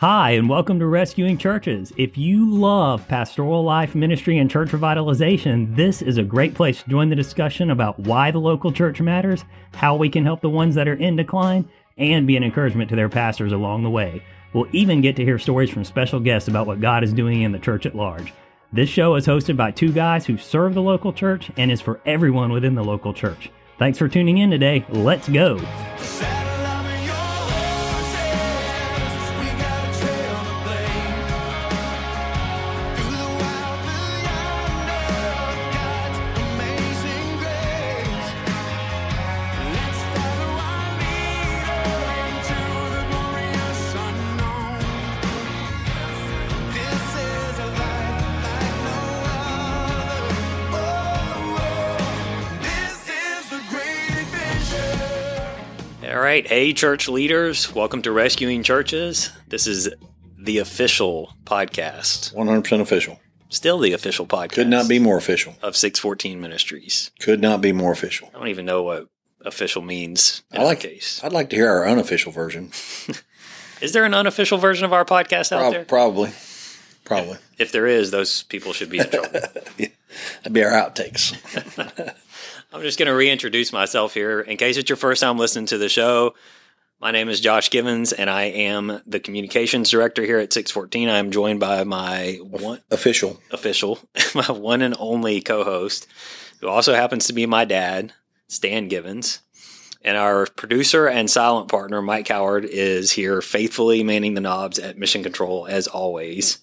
Hi, and welcome to Rescuing Churches. If you love pastoral life, ministry, and church revitalization, this is a great place to join the discussion about why the local church matters, how we can help the ones that are in decline, and be an encouragement to their pastors along the way. We'll even get to hear stories from special guests about what God is doing in the church at large. This show is hosted by two guys who serve the local church and is for everyone within the local church. Thanks for tuning in today. Let's go. All right. Hey, church leaders. Welcome to Rescuing Churches. This is the official podcast. 100% official. Still the official podcast. Could not be more official. Of 614 Ministries. Could not be more official. I don't even know what official means in I like that case. I'd like to hear our unofficial version. Is there an unofficial version of our podcast out Prob- there? Probably. Probably. If there is, those people should be in trouble. That'd be our outtakes. I'm just going to reintroduce myself here. In case it's your first time listening to the show, my name is Josh Givens, and I am the communications director here at 614. I'm joined by my one Official. official, my one and only co-host, who also happens to be my dad, Stan Givens. And our producer and silent partner, Mike Howard, is here faithfully manning the knobs at Mission Control as always.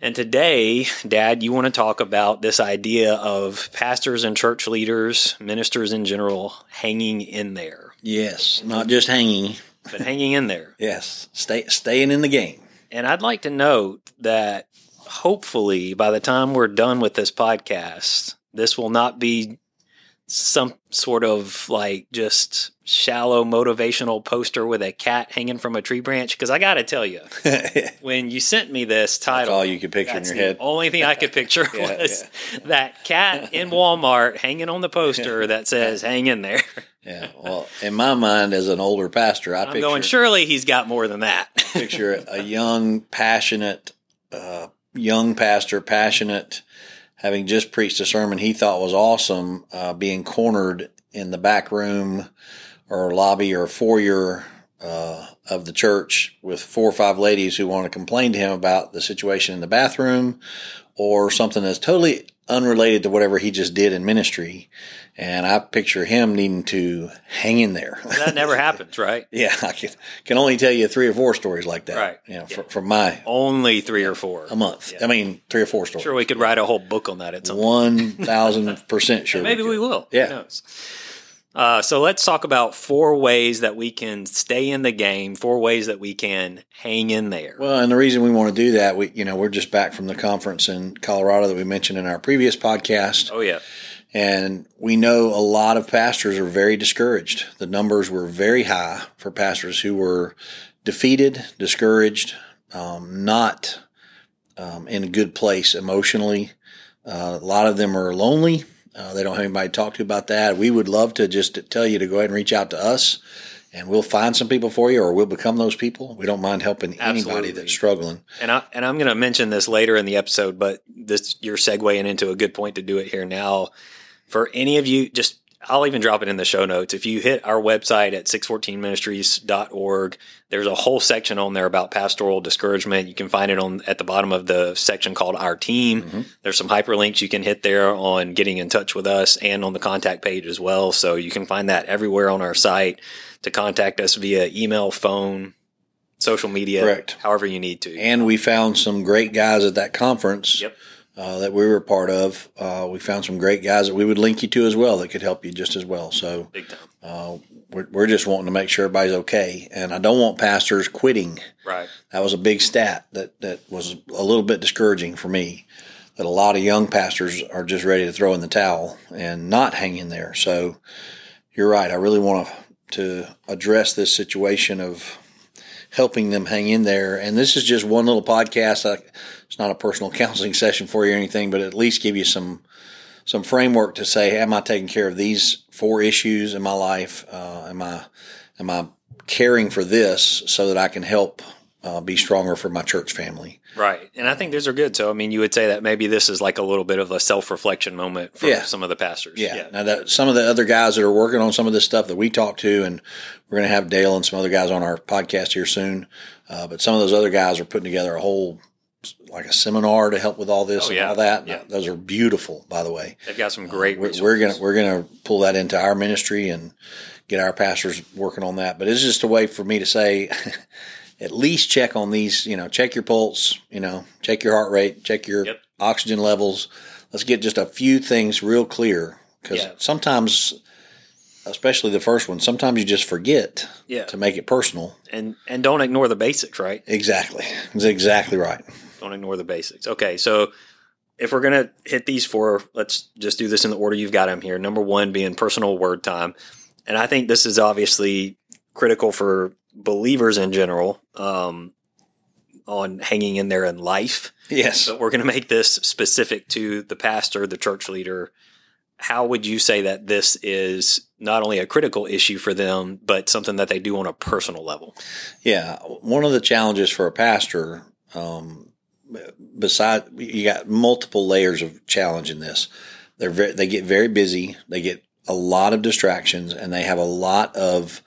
And today, Dad, you want to talk about this idea of pastors and church leaders, ministers in general, hanging in there, Yes. Not just hanging. but hanging in there. Yes. Stay staying in the game. And I'd like to note that hopefully by the time we're done with this podcast, this will not be some sort of like just shallow motivational poster with a cat hanging from a tree branch. Because I got to tell you, when you sent me this title, all you could picture in your the head. only thing I could picture Yeah, was that cat in Walmart hanging on the poster that says "Hang in there." Yeah. Well, in my mind, as an older pastor, I I'm picture, going. Surely he's got more than that. picture a young, passionate, uh, young pastor, passionate, having just preached a sermon he thought was awesome, uh, being cornered in the back room or lobby or foyer uh, of the church with four or five ladies who want to complain to him about the situation in the bathroom or something that's totally unrelated to whatever he just did in ministry. And I picture him needing to hang in there. that never happens, right? Yeah, I can, can only tell you three or four stories like that. Right. You know, fr- from my Only three or four a month. Yeah. I mean, three or four stories. Sure, we could write a whole book on that at some. One thousand percent sure. Maybe we could. will. Yeah. Uh, so let's talk about four ways that we can stay in the game. Four ways that we can hang in there. Well, and the reason we want to do that, we you know, we're just back from the conference in Colorado that we mentioned in our previous podcast, oh yeah, and we know a lot of pastors are very discouraged. The numbers were very high for pastors who were defeated, discouraged, um, not um, in a good place emotionally. Uh, a lot of them are lonely. Uh, they don't have anybody to talk to about that. We would love to just tell you to go ahead and reach out to us, and we'll find some people for you, or we'll become those people. We don't mind helping anybody that's struggling. and I and I'm going to mention this later in the episode, but this you're segueing into a good point to do it here now. For any of you, just I'll even drop it in the show notes. If you hit our website at 614ministries.org, there's a whole section on there about pastoral discouragement. You can find it on at the bottom of the section called Our Team. Mm-hmm. There's some hyperlinks you can hit there on getting in touch with us and on the contact page as well. So you can find that everywhere on our site to contact us via email, phone, social media, Correct. however you need to. And we found some great guys at that conference Yep. Uh, that we were part of. Uh, we found some great guys that we would link you to as well that could help you just as well. So Big time. uh, we're, we're just wanting to make sure everybody's okay. And I don't want pastors quitting. Right. That was a big stat that, that was a little bit discouraging for me. That a lot of young pastors are just ready to throw in the towel and not hang in there. So you're right. I really want to to address this situation of helping them hang in there. And this is just one little podcast. It's not a personal counseling session for you or anything, but at least give you some some framework to say, am I taking care of these four issues in my life? Uh, am I am I caring for this so that I can help uh, be stronger for my church family. Right. And I think those are good. So, I mean, you would say that maybe this is like a little bit of a self reflection moment for Yeah. some of the pastors. Yeah. Now that some of the other guys that are working on some of this stuff that we talked to, and we're going to have Dale and some other guys on our podcast here soon. Uh, but some of those other guys are putting together a whole like a seminar to help with all this Oh, and yeah. all that. Yeah. Those are beautiful, by the way. They've got some great Uh, we're, we're gonna we're gonna pull that into our ministry and get our pastors working on that. But it's just a way for me to say, at least check on these. You know, check your pulse. You know, check your heart rate. Check your Yep. oxygen levels. Let's get just a few things real clear because Yeah. sometimes, especially the first one, sometimes you just forget Yeah. to make it personal. And, and don't ignore the basics, right? Exactly, that's exactly right. Don't ignore the basics. Okay, so if we're gonna hit these four, let's just do this in the order you've got them here. Number one being personal word time, and I think this is obviously critical for believers in general um, on hanging in there in life. Yes. But we're going to make this specific to the pastor, the church leader. How would you say that this is not only a critical issue for them, but something that they do on a personal level? Yeah, one of the challenges for a pastor, um, beside you got multiple layers of challenge in this. They're very, they get very busy. They get a lot of distractions, and they have a lot of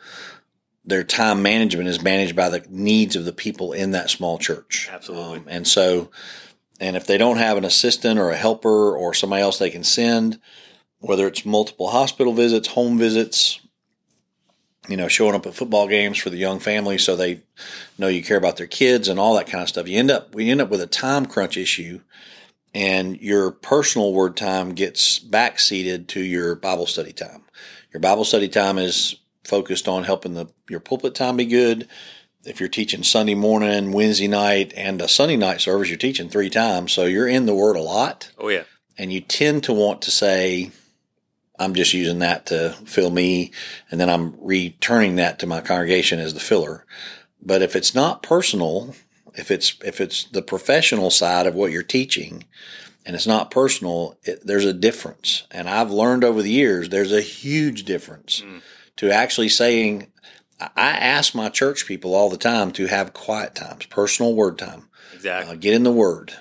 their time management is managed by the needs of the people in that small church. Absolutely. Um, and so, and if they don't have an assistant or a helper or somebody else they can send, whether it's multiple hospital visits, home visits, you know, showing up at football games for the young family so they know you care about their kids and all that kind of stuff. You end up we end up with a time crunch issue and your personal word time gets backseated to your Bible study time. Your Bible study time is focused on helping the your pulpit time be good. If you're teaching Sunday morning, Wednesday night, and a Sunday night service, you're teaching three times. So you're in the word a lot Oh yeah, and you tend to want to say, I'm just using that to fill me, and then I'm returning that to my congregation as the filler. But if it's not personal, if it's if it's the professional side of what you're teaching, and it's not personal, it, there's a difference. And I've learned over the years there's a huge difference mm. To actually saying. I ask my church people all the time to have quiet times, personal word time exactly. uh, get in the word.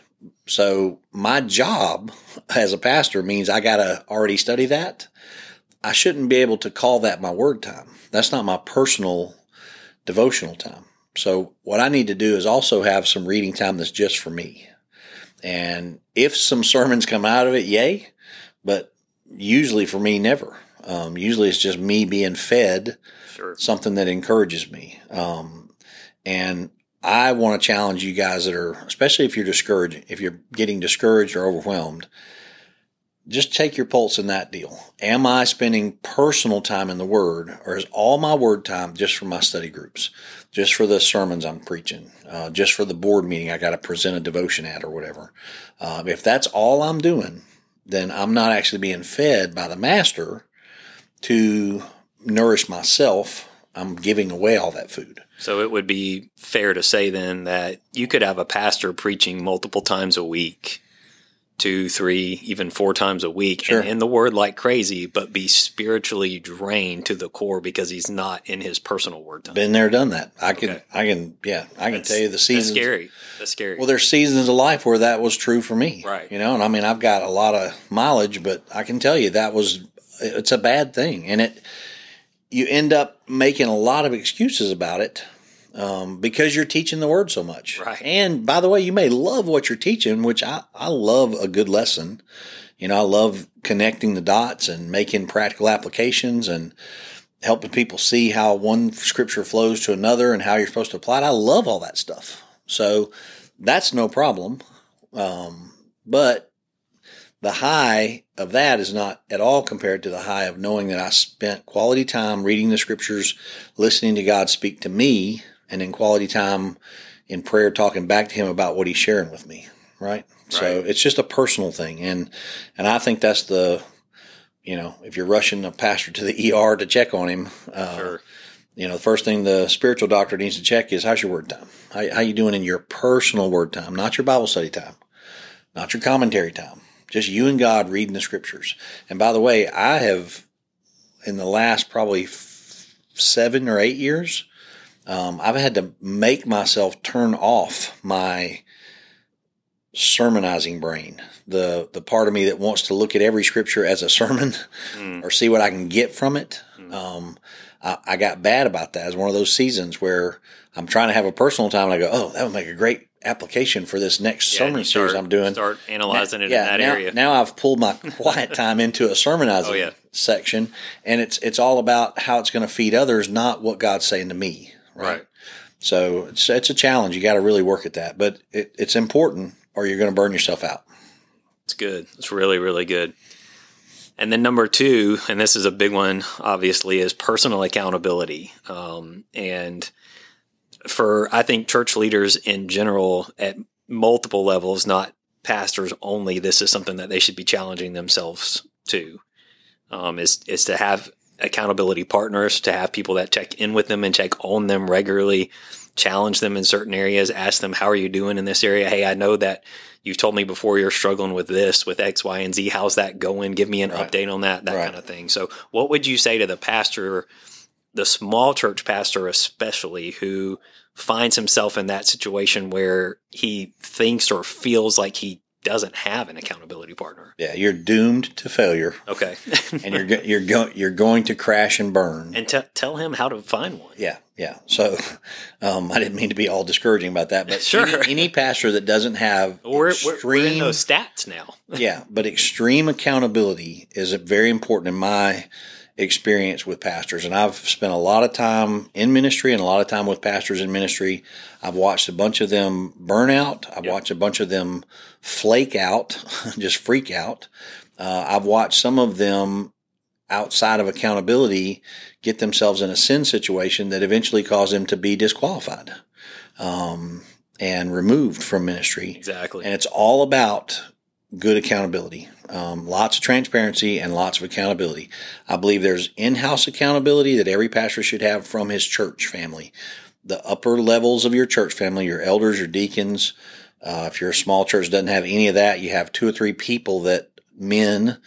So my job as a pastor means I got to already study that. I shouldn't be able to call that my word time. That's not my personal devotional time. So what I need to do is also have some reading time that's just for me. And if some sermons come out of it, yay. But usually for me, never. Um, usually it's just me being fed sure. something that encourages me. Um, and I want to challenge you guys that are, especially if you're discouraged, if you're getting discouraged or overwhelmed, just take your pulse in that deal. Am I spending personal time in the Word, or is all my Word time just for my study groups, just for the sermons I'm preaching, uh, just for the board meeting I got to present a devotion at or whatever? Um, if that's all I'm doing, then I'm not actually being fed by the Master to nourish myself. I'm giving away all that food. So it would be fair to say then that you could have a pastor preaching multiple times a week, two, three, even four times a week, Sure. and in the word like crazy, but be spiritually drained to the core because he's not in his personal word time. Been there, done that. I can, Okay. I can, yeah, I can That's- tell you the That's scary. That's scary. Well, there's seasons of life where that was true for me. Right. You know, and I mean, I've got a lot of mileage, but I can tell you that was, it's a bad thing. And it, you end up making a lot of excuses about it um, because you're teaching the word so much. Right. And by the way, you may love what you're teaching, which I, I love a good lesson. You know, I love connecting the dots and making practical applications and helping people see how one scripture flows to another and how you're supposed to apply it. I love all that stuff. So that's no problem. Um, but the high of that is not at all compared to the high of knowing that I spent quality time reading the scriptures, listening to God speak to me, and in quality time in prayer, talking back to Him about what He's sharing with me. Right. So it's just a personal thing, and and I think that's the, you know, if you're rushing a pastor to the ER to check on him, uh, sure. you know, the first thing the spiritual doctor needs to check is how's your word time? How, how you doing in your personal word time, not your Bible study time, not your commentary time, just you and God reading the scriptures. And by the way, I have, in the last probably f- seven or eight years, um, I've had to make myself turn off my sermonizing brain, the the part of me that wants to look at every scripture as a sermon Mm. or see what I can get from it. Mm. Um, I, I got bad about that. It's one of those seasons where I'm trying to have a personal time and I go, oh, that would make a great application for this next Yeah, sermon you series I'm doing. Start analyzing it yeah, in that now, area. now I've pulled my quiet time into a sermonizing Oh, yeah. section, and it's it's all about how it's going to feed others, not what God's saying to me. Right. Right. So it's it's a challenge. You got to really work at that, but it, it's important, or you're going to burn yourself out. It's good. It's really, really good. And then number two, and this is a big one, obviously, is personal accountability. Um, and for I think church leaders in general at multiple levels, not pastors only, this is something that they should be challenging themselves to. Um, is is to have accountability partners, to have people that check in with them and check on them regularly, challenge them in certain areas, ask them how are you doing in this area. Hey, I know that you've told me before you're struggling with this, with X, Y, and Z. How's that going? Give me an Right. update on that, that Right. kind of thing. So, what would you say to the pastor, the small church pastor especially, who finds himself in that situation where he thinks or feels like he doesn't have an accountability partner? Yeah, you're doomed to failure, Okay, and you're go- you're going you're going to crash and burn. and t- tell him how to find one. Yeah, yeah. So um, I didn't mean to be all discouraging about that, but Sure. any, any pastor that doesn't have We're, we're, we're in those stats now. yeah, but extreme accountability is very important in my experience with pastors. And I've spent a lot of time in ministry and a lot of time with pastors in ministry. I've watched a bunch of them burn out. I've Yep. watched a bunch of them flake out, just freak out. Uh, I've watched some of them outside of accountability get themselves in a sin situation that eventually caused them to be disqualified um, and removed from ministry. Exactly. And it's all about good accountability, um, lots of transparency and lots of accountability. I believe there's in-house accountability that every pastor should have from his church family. The upper levels of your church family, your elders, your deacons. Uh, if you're a small church, doesn't have any of that. You have two or three people that men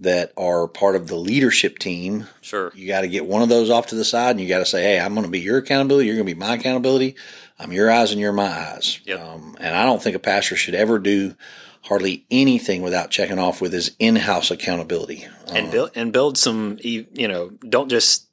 that are part of the leadership team sure. you got to get one of those off to the side and you got to say, Hey, I'm going to be your accountability. You're going to be my accountability. I'm your eyes and you're my eyes. Yep. Um, and I don't think a pastor should ever do hardly anything without checking off with his in-house accountability. and Um, build and build some you know don't just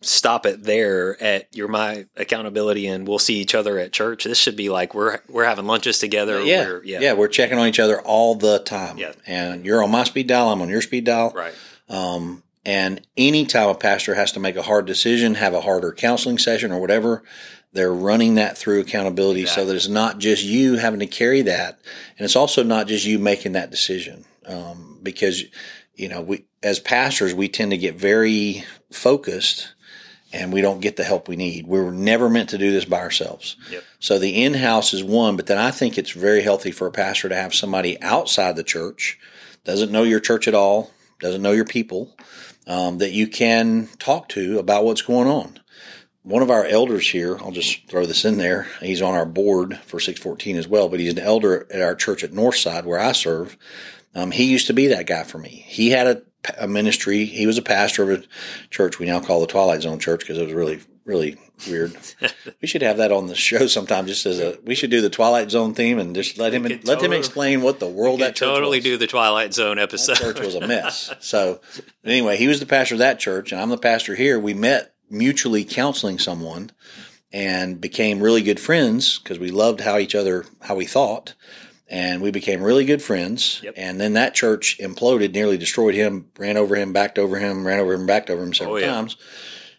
stop it there at you're my accountability and we'll see each other at church this should be like we're we're having lunches together yeah, we're, yeah, we're checking on each other all the time. Yeah. And you're on my speed dial. I'm on your speed dial. right Um, and anytime a pastor has to make a hard decision, have a harder counseling session or whatever, they're running that through accountability so that it's not just you having to carry that. And it's also not just you making that decision. Um, because, you know, we, as pastors, we tend to get very focused and we don't get the help we need. We were never meant to do this by ourselves. Yep. So the in-house is one, but then I think it's very healthy for a pastor to have somebody outside the church, doesn't know your church at all, doesn't know your people, um, that you can talk to about what's going on. One of our elders here, I'll just throw this in there. He's on our board for 614 as well, but he's an elder at our church at Northside where I serve. Um, he used to be that guy for me. He had a, a ministry. He was a pastor of a church we now call the Twilight Zone Church because it was really, really weird. we should have that on the show sometime. Just as a, we should do the Twilight Zone theme and just let him let him explain what the world that church totally was do the twilight zone that episode church was a mess. So anyway, he was the pastor of that church, and I'm the pastor here. We met mutually counseling someone and became really good friends because we loved how each other how we thought, and we became really good friends. Yep. And then that church imploded, nearly destroyed him, ran over him, backed over him, ran over him, backed over him several Oh, yeah. times.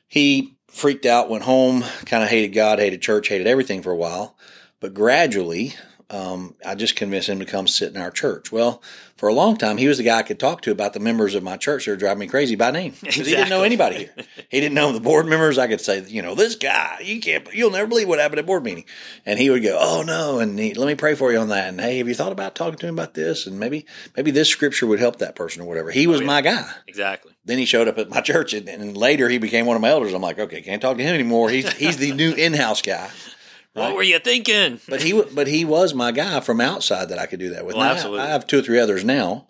He freaked out, went home, kind of hated God, hated church, hated everything for a while. But gradually, um, I just convinced him to come sit in our church. Well, for a long time, he was the guy I could talk to about the members of my church that were driving me crazy by name because he didn't know anybody here. He didn't know the board members. I could say, you know, this guy, you can't, you'll never believe what happened at board meeting. And he would go, oh no, and he, let me pray for you on that. And hey, have you thought about talking to him about this? And maybe, maybe this scripture would help that person or whatever. He was yeah. my guy. exactly Then he showed up at my church, and, and later he became one of my elders. I'm like, okay, can't talk to him anymore. He's he's the new in-house guy. What were you thinking But he, but he was my guy from outside that I could do that with. Well, Now, absolutely. I have two or three others now,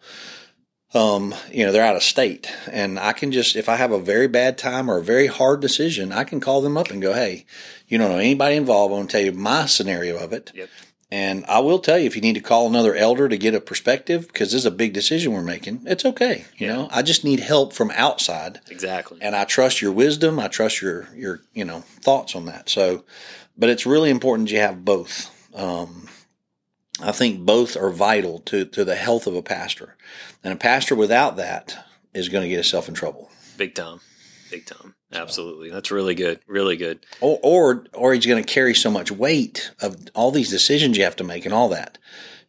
um, you know, they're out of state. And I can just, if I have a very bad time or a very hard decision, I can call them up and go, Hey, you don't know anybody involved. I'm going to tell you my scenario of it. Yep. And I will tell you if you need to call another elder to get a perspective, because this is a big decision we're making, it's okay. You Yeah. know, I just need help from outside Exactly. and I trust your wisdom. I trust your your you know thoughts on that. So, but it's really important you have both. Um, I think both are vital to to the health of a pastor, and a pastor without that is going to get himself in trouble. Big time. Big time. Absolutely. That's really good. Really good. Or or, or he's going to carry so much weight of all these decisions you have to make and all that.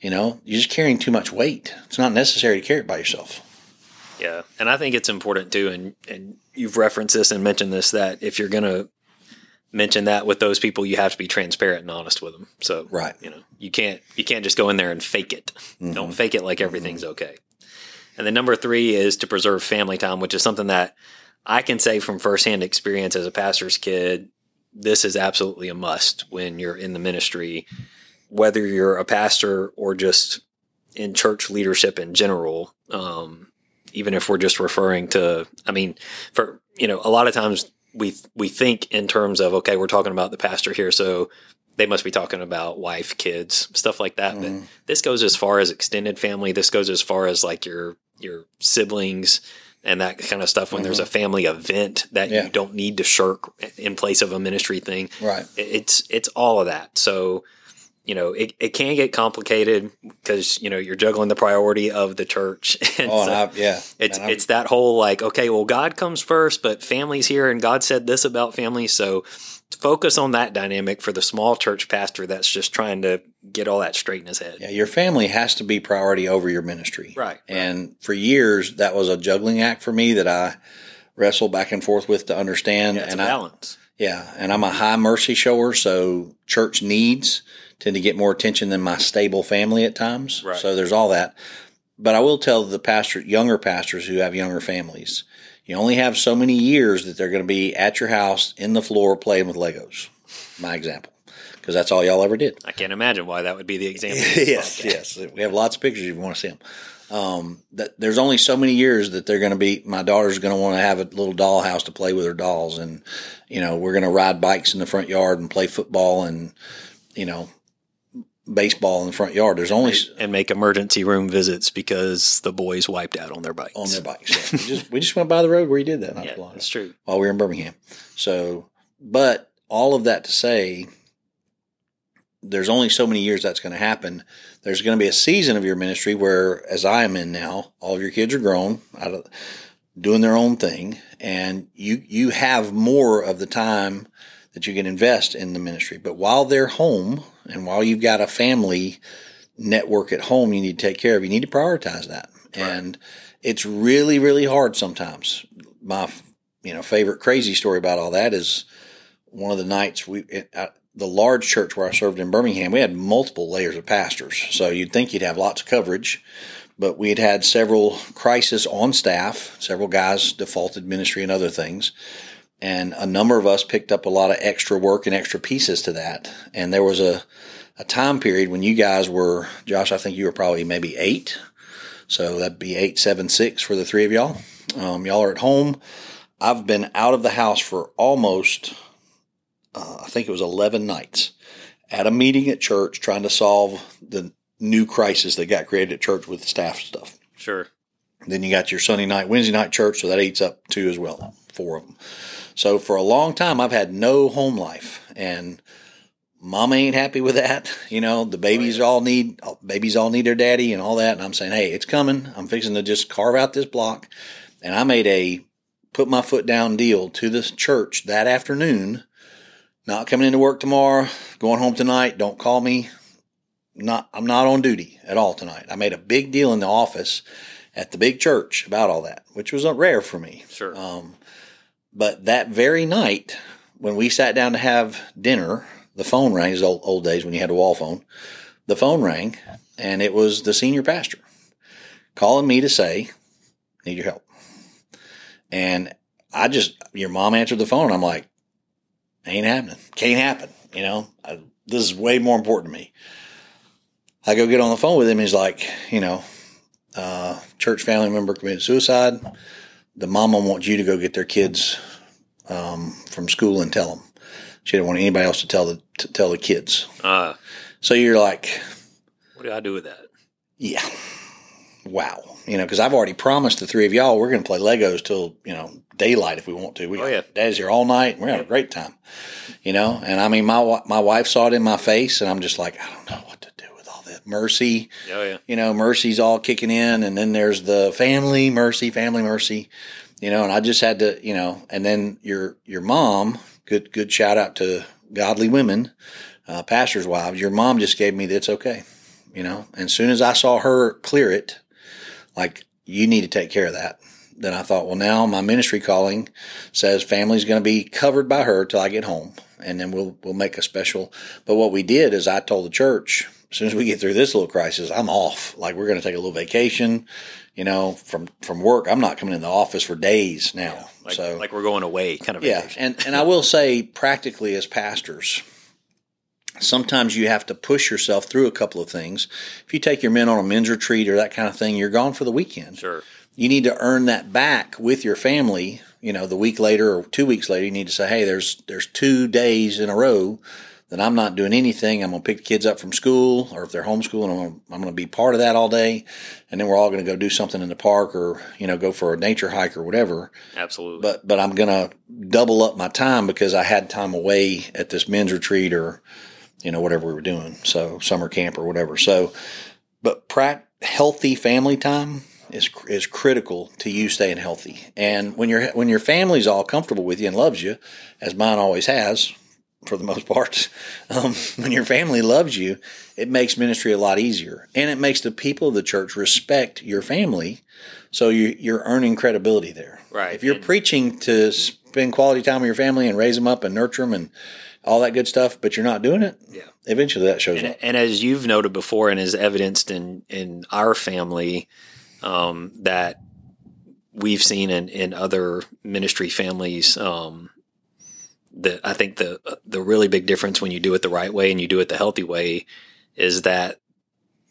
You know, you're just carrying too much weight. It's not necessary to carry it by yourself. Yeah, and I think it's important too, and and you've referenced this and mentioned this that if you're going to mention that with those people, you have to be transparent and honest with them. So Right. you know, you can't you can't just go in there and fake it. Mm-hmm. Don't fake it like mm-hmm. everything's okay. And then number three is to preserve family time, which is something that I can say from firsthand experience as a pastor's kid. This is absolutely a must when you're in the ministry, whether you're a pastor or just in church leadership in general. Um, even if we're just referring to, I mean, for you know, a lot of times we we think in terms of okay, we're talking about the pastor here, so they must be talking about wife, kids, stuff like that. Mhm. But this goes as far as extended family. This goes as far as like your your siblings and that kind of stuff. When there's mm-hmm. a family event that Yeah. you don't need to shirk in place of a ministry thing, Right. it's it's all of that. So you know it, it can get complicated because you know you're juggling the priority of the church and Oh, so- and I, yeah. it's Man, it's that whole like okay well god comes first but family's here and god said this about family so focus on that dynamic for the small church pastor that's just trying to get all that straight in his head Yeah, your family has to be priority over your ministry. Right, right. And for years, that was a juggling act for me that I wrestled back and forth with to understand. yeah, and a I, balance yeah, and I'm a high mercy shower, so church needs tend to get more attention than my stable family at times. Right. So there's all that. But I will tell the pastor, younger pastors who have younger families, you only have so many years that they're going to be at your house in the floor playing with Legos. My example, because that's all y'all ever did. i can't imagine why that would be the example yes, yes. We have lots of pictures if you want to see them. Um, that there's only so many years that they're going to be. My daughter's going to want to have a little dollhouse to play with her dolls, and you know we're going to ride bikes in the front yard and play football and you know baseball in the front yard. There's only and make emergency room visits because the boys wiped out on their bikes on their bikes. Yeah. we just we just went by the road where you did that not yeah long that's true while we were in Birmingham. So, but all of that to say, there's only so many years that's going to happen. There's going to be a season of your ministry where, as I am in now, all of your kids are grown, out of, doing their own thing, and you you have more of the time that you can invest in the ministry. But while they're home, and while you've got a family network at home you need to take care of, you need to prioritize that. And it's really really hard sometimes. My you know favorite crazy story about all that is one of the nights we at the large church where I served in Birmingham, we had multiple layers of pastors. So you'd think you'd have lots of coverage, but we had had several crises on staff. Several guys defaulted ministry and other things, and a number of us picked up a lot of extra work and extra pieces to that. And there was a a time period when you guys were, Josh, I think you were probably maybe eight. So that'd be eight, seven, six for the three of y'all. Um, y'all are at home. I've been out of the house for almost, uh, I think it was 11 nights at a meeting at church trying to solve the new crisis that got created at church with staff stuff. sure Then you got your Sunday night, Wednesday night church, so that eats up two as well, four of them. So for a long time, I've had no home life, and mama ain't happy with that. You know, the babies all need babies all need their daddy and all that. And I'm saying, hey, it's coming. I'm fixing to just carve out this block, and I made a put my foot down deal to this church that afternoon. Not coming into work tomorrow, going home tonight. Don't call me. Not I'm not on duty at all tonight. I made a big deal in the office at the big church about all that, which was rare for me. sure Um, but that very night, when we sat down to have dinner, the phone rang. It's old, old days when you had a wall phone. The phone rang, and it was the senior pastor calling me to say, "Need your help." And I just, your mom answered the phone. And I'm like, "Ain't happening. Can't happen." You know, I, this is way more important to me. I go get on the phone with him. He's like, you know, uh, church family member committed suicide. The mama wants you to go get their kids um, from school and tell them. She didn't want anybody else to tell the to tell the kids. Uh, So you're like, what do I do with that? yeah, wow, you know, because I've already promised the three of y'all we're going to play Legos till you know daylight if we want to. We Oh, yeah. Dad's here all night. We're having a great time, you know. And I mean, my my wife saw it in my face, and I'm just like, I don't know what to do with all this. Mercy, Oh yeah. you know, mercy's all kicking in, and then there's the family mercy, family mercy, you know, and I just had to, you know, and then your your mom, good good shout out to godly women, uh, pastors' wives. Your mom just gave me the, it's okay, you know, and as soon as I saw her clear it, like you need to take care of that. Then I thought, well, now my ministry calling says family's going to be covered by her till I get home, and then we'll we'll make a special. But what we did is I told the church as soon as we get through this little crisis, I'm off. Like we're going to take a little vacation, you know, from from work. I'm not coming in the office for days now. Like, so like we're going away, kind of. yeah, vacation. and and I will say, practically as pastors, sometimes you have to push yourself through a couple of things. If you take your men on a men's retreat or that kind of thing, you're gone for the weekend. Sure. You need to earn that back with your family. You know, the week later or two weeks later, you need to say, "Hey, there's there's two days in a row that I'm not doing anything. I'm going to pick the kids up from school, or if they're homeschooling, I'm going to, I'm going to be part of that all day, and then we're all going to go do something in the park, or you know, go for a nature hike or whatever." Absolutely. but but I'm gonna double up my time because I had time away at this men's retreat or you know whatever we were doing, so summer camp or whatever. So, but prac healthy family time is is critical to you staying healthy. And when your when your family's all comfortable with you and loves you, as mine always has for the most part, um, when your family loves you, it makes ministry a lot easier, and it makes the people of the church respect your family. So you, you're earning credibility there. Right. If you're And- preaching to spend quality time with your family and raise them up and nurture them and all that good stuff, but you're not doing it, Yeah. eventually that shows and, up. and as you've noted before, and is evidenced in in our family, um, that we've seen in in other ministry families. Um, that I think the the really big difference when you do it the right way and you do it the healthy way is that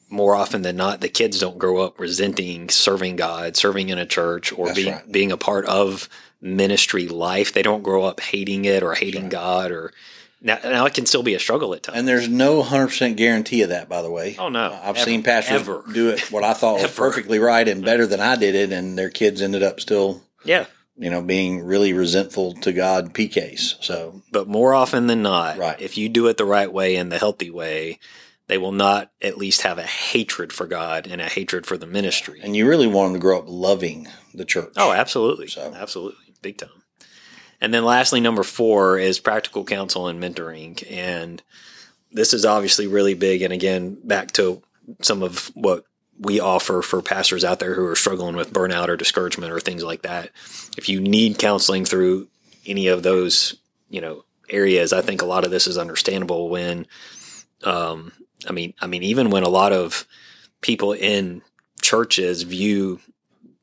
more often than not, the kids don't grow up resenting serving God, serving in a church, or That's being right. being a part of ministry life. They don't grow up hating it or hating right. God or now, now it can still be a struggle at times. And there's no 100% guarantee of that, by the way. Oh, no. I've Ever. seen pastors Ever. do it what I thought was perfectly right and better than I did it, and their kids ended up still, yeah, you know, being really resentful to God PKs. So, but more often than not, Right. if you do it the right way and the healthy way, they will not at least have a hatred for God and a hatred for the ministry. and you really want them to grow up loving the church. Oh, absolutely. So- Absolutely. Big time. And then lastly, number four is practical counsel and mentoring. And this is obviously really big. And again, back to some of what we offer for pastors out there who are struggling with burnout or discouragement or things like that. If you need counseling through any of those, you know, areas, I think a lot of this is understandable when, um, I mean, I mean, even when a lot of people in churches view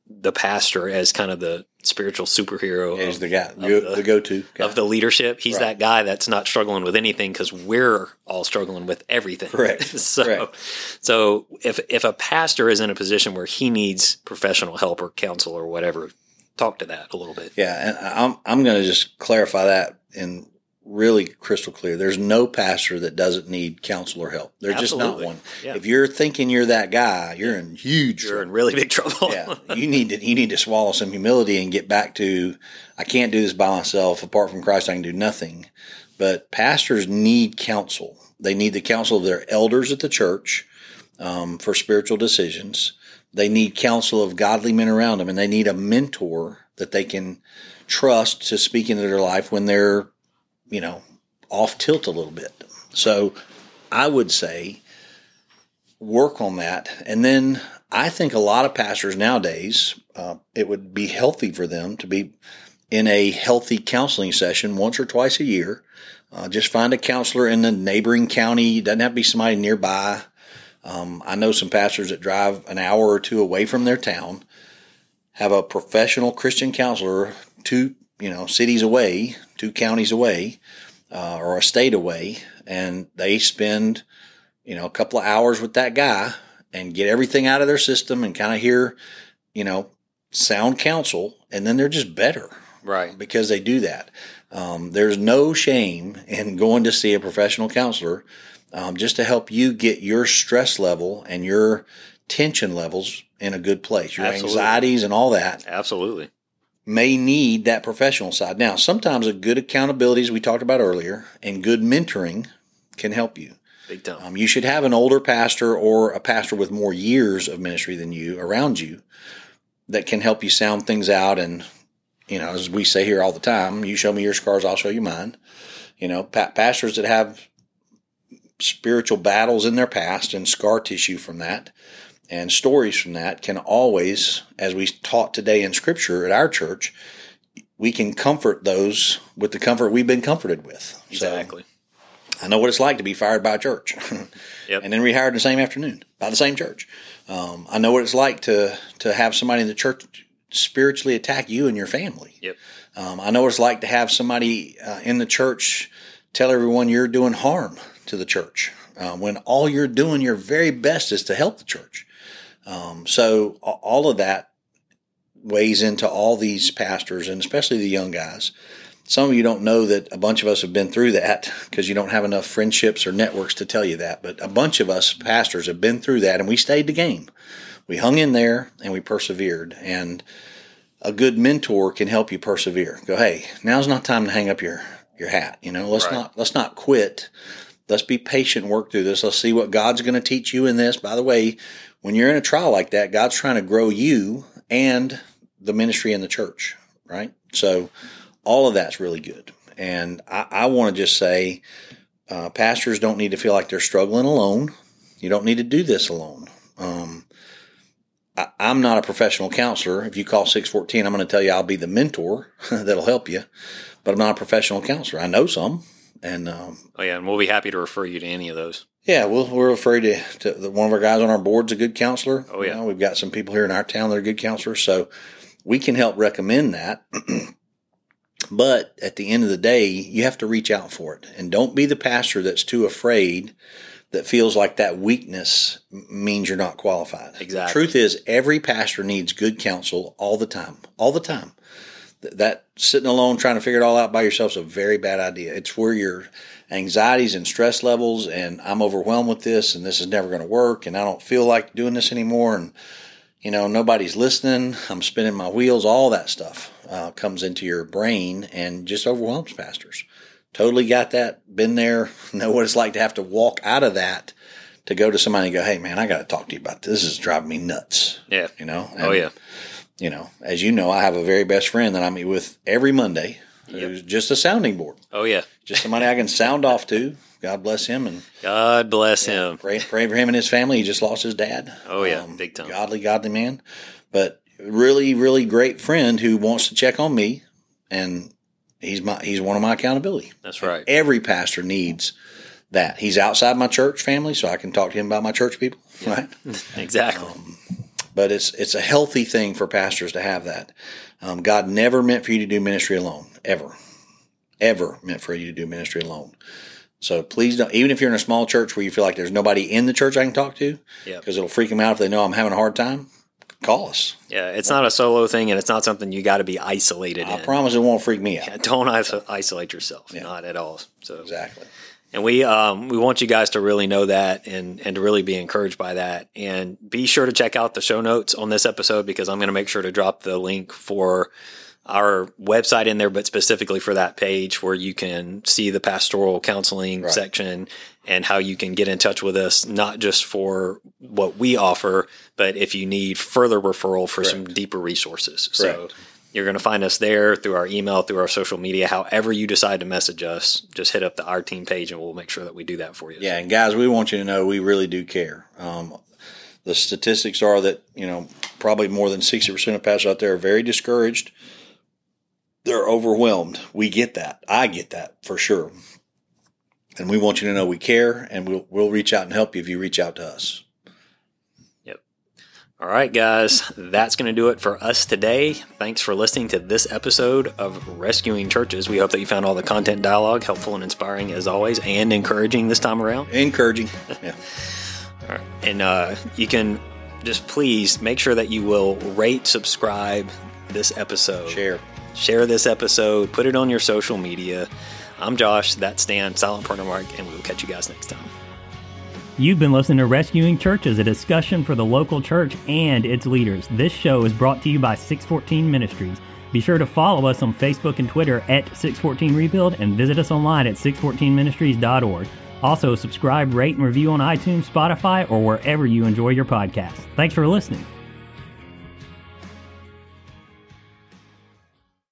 the pastor as kind of the spiritual superhero He's of, the guy, the- the go-to guy. of the leadership. He's Right. that guy that's not struggling with anything because we're all struggling with everything. Correct. so, Correct. so if if a pastor is in a position where he needs professional help or counsel or whatever, talk to that a little bit. Yeah, and I'm I'm going to just clarify that in really crystal clear. There's no pastor that doesn't need counsel or help. There's just not one. Yeah. If you're thinking you're that guy, you're in huge You're in trouble. really big trouble. yeah, you need to you need to swallow some humility and get back to I can't do this by myself. Apart from Christ, I can do nothing. But pastors need counsel. They need the counsel of their elders at the church um, for spiritual decisions. They need counsel of godly men around them, and they need a mentor that they can trust to speak into their life when they're, you know, off tilt a little bit. So I would say work on that. And then I think a lot of pastors nowadays, uh, it would be healthy for them to be in a healthy counseling session once or twice a year. Uh, just find a counselor in the neighboring county. Doesn't have to be somebody nearby. Um, I know some pastors that drive an hour or two away from their town, have a professional Christian counselor two, you know, cities away, two counties away, uh, or a state away, and they spend, you know, a couple of hours with that guy and get everything out of their system and kind of hear, you know, sound counsel, and then they're just better Right. because they do that. Um, there's no shame in going to see a professional counselor um, just to help you get your stress level and your tension levels in a good place. Your Absolutely. anxieties and all that Absolutely. May need that professional side. Now, sometimes a good accountability, as we talked about earlier, and good mentoring can help you. Big time. Um, you should have an older pastor or a pastor with more years of ministry than you around you that can help you sound things out. And, you know, as we say here all the time, you show me your scars, I'll show you mine. You know, pa- pastors that have spiritual battles in their past and scar tissue from that and stories from that can always, as we taught today in scripture at our church, we can comfort those with the comfort we've been comforted with. So, Exactly. I know what it's like to be fired by a church, Yep. and then rehired the same afternoon by the same church. Um, I know what it's like to to have somebody in the church spiritually attack you and your family. Yep. Um, I know what it's like to have somebody uh, in the church tell everyone you're doing harm to the church uh, when all you're doing your very best is to help the church. Um, so all of that weighs into all these pastors and especially the young guys. Some of you don't know that a bunch of us have been through that because you don't have enough friendships or networks to tell you that. But a bunch of us pastors have been through that and we stayed the game. We hung in there and we persevered. And a good mentor can help you persevere. Go, hey, now's not time to hang up your your hat. You know, let's Right. not let's not quit. Let's be patient, work through this. Let's see what God's going to teach you in this. By the way, when you're in a trial like that, God's trying to grow you and the ministry and the church, right? So all of that's really good. And I, I want to just say, uh, pastors don't need to feel like they're struggling alone. You don't need to do this alone. Um, I, I'm not a professional counselor. If you call 614, I'm going to tell you I'll be the mentor that'll help you, but I'm not a professional counselor. I know some. And um, Oh yeah, and we'll be happy to refer you to any of those. Yeah, we'll, we're afraid to, to the, one of our guys on our board's a good counselor. Oh, yeah. You know, we've got some people here in our town that are good counselors, so we can help recommend that. but at the end of the day, you have to reach out for it, and don't be the pastor that's too afraid that feels like that weakness means you're not qualified. Exactly. Truth is, every pastor needs good counsel all the time, all the time. Th- That sitting alone trying to figure it all out by yourself is a very bad idea. It's where your anxieties and stress levels, and I'm overwhelmed with this, and this is never going to work, and I don't feel like doing this anymore, and you know nobody's listening. I'm spinning my wheels. All that stuff uh, comes into your brain and just overwhelms pastors. Totally got that. Been there. Know what it's like to have to walk out of that to go to somebody and go, "Hey, man, I got to talk to you about this. This is driving me nuts." Yeah. You know. Oh yeah. You know, as you know, I have a very best friend that I meet with every Monday. Who's just a sounding board, Oh yeah. just somebody I can sound off to. God bless him and God bless him. pray, pray for him and his family. He just lost his dad. Um, Oh, yeah, big time. Godly, godly man, but really, really great friend who wants to check on me, and he's my he's one of my accountability. That's right. Every pastor needs that. He's outside my church family, so I can talk to him about my church people, right? Exactly. But it's it's a healthy thing for pastors to have that. Um, God never meant for you to do ministry alone, ever, ever meant for you to do ministry alone. So please don't. Even if you're in a small church where you feel like there's nobody in the church I can talk to, Yeah. because it'll freak them out if they know I'm having a hard time. Call us. Yeah, it's not a solo thing, and it's not something you got to be isolated I in. promise it won't freak me out. Yeah, Don't iso- isolate yourself. Not at all. So Exactly. And we um, we want you guys to really know that and and to really be encouraged by that. And be sure to check out the show notes on this episode because I'm going to make sure to drop the link for our website in there, but specifically for that page where you can see the pastoral counseling Right. section and how you can get in touch with us, not just for what we offer, but if you need further referral for some deeper resources. So you're going to find us there through our email, through our social media, however you decide to message us. Just hit up the our team page, and we'll make sure that we do that for you. Yeah, and guys, we want you to know we really do care. Um, the statistics are that you know probably more than sixty percent of pastors out there are very discouraged. They're overwhelmed. We get that. I get that for sure. And we want you to know we care, and we'll we'll reach out and help you if you reach out to us. Yep. All right, guys, that's going to do it for us today. Thanks for listening to this episode of Rescuing Churches. We hope that you found all the content dialogue helpful and inspiring as always, and encouraging this time around. Encouraging. Yeah. All right. And uh, you can just please make sure that you will rate, subscribe this episode, Share. Share this episode, put it on your social media. I'm Josh, that's Stan, Silent Partner Mark, and we will catch you guys next time. You've been listening to Rescuing Churches, a discussion for the local church and its leaders. This show is brought to you by 614 Ministries. Be sure to follow us on Facebook and Twitter at 614 Rebuild and visit us online at 614ministries.org. Also, subscribe, rate, and review on iTunes, Spotify, or wherever you enjoy your podcast. Thanks for listening.